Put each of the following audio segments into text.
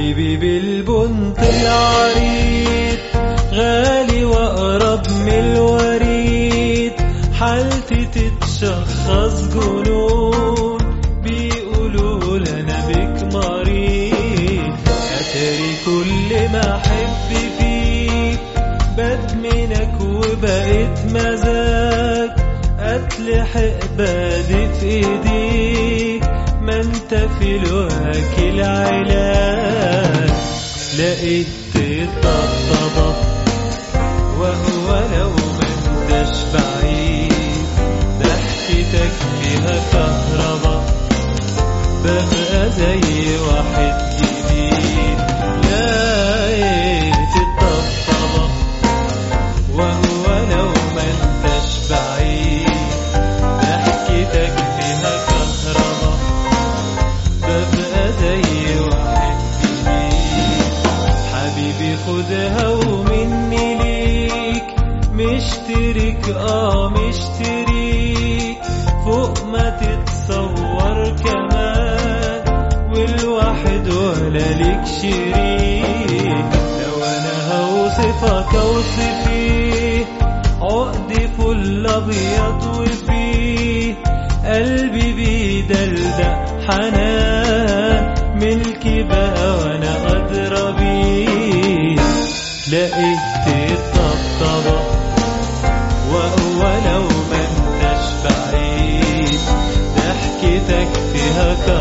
حبيبي بالبنط العريض غالي وأقرب من الوريد. حالتي تتشخص جنون بيقولوا لنا بك مريض. أتاري كل ما أحب فيك بدمنك وبقيت مزاج. أتلحق بادي في إيديك ما أنت في الوهك العلاج. لقيت الطبطبة وهو لو انتش بعيد. ضحكتك فيها كهربا ببقى زي واحد جديد. آه فوق ما تتصور كمان والواحد ولا ليك شريك لو أنا هوصفك فل أبيض قلبي بيدلدق حنان.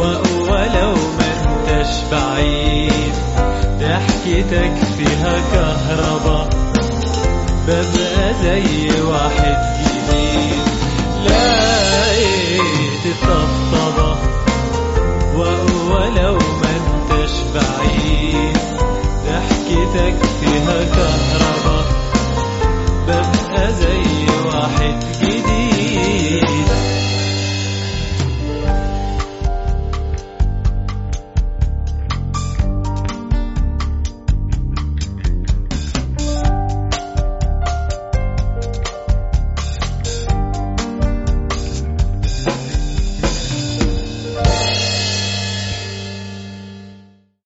ولو ما أنتش بعيد. ضحكتك فيها كهربا. ببقى زي واحد جديد. لقيت الطبطبة. ولو ما أنتش بعيد. ضحكتك فيها كهربا.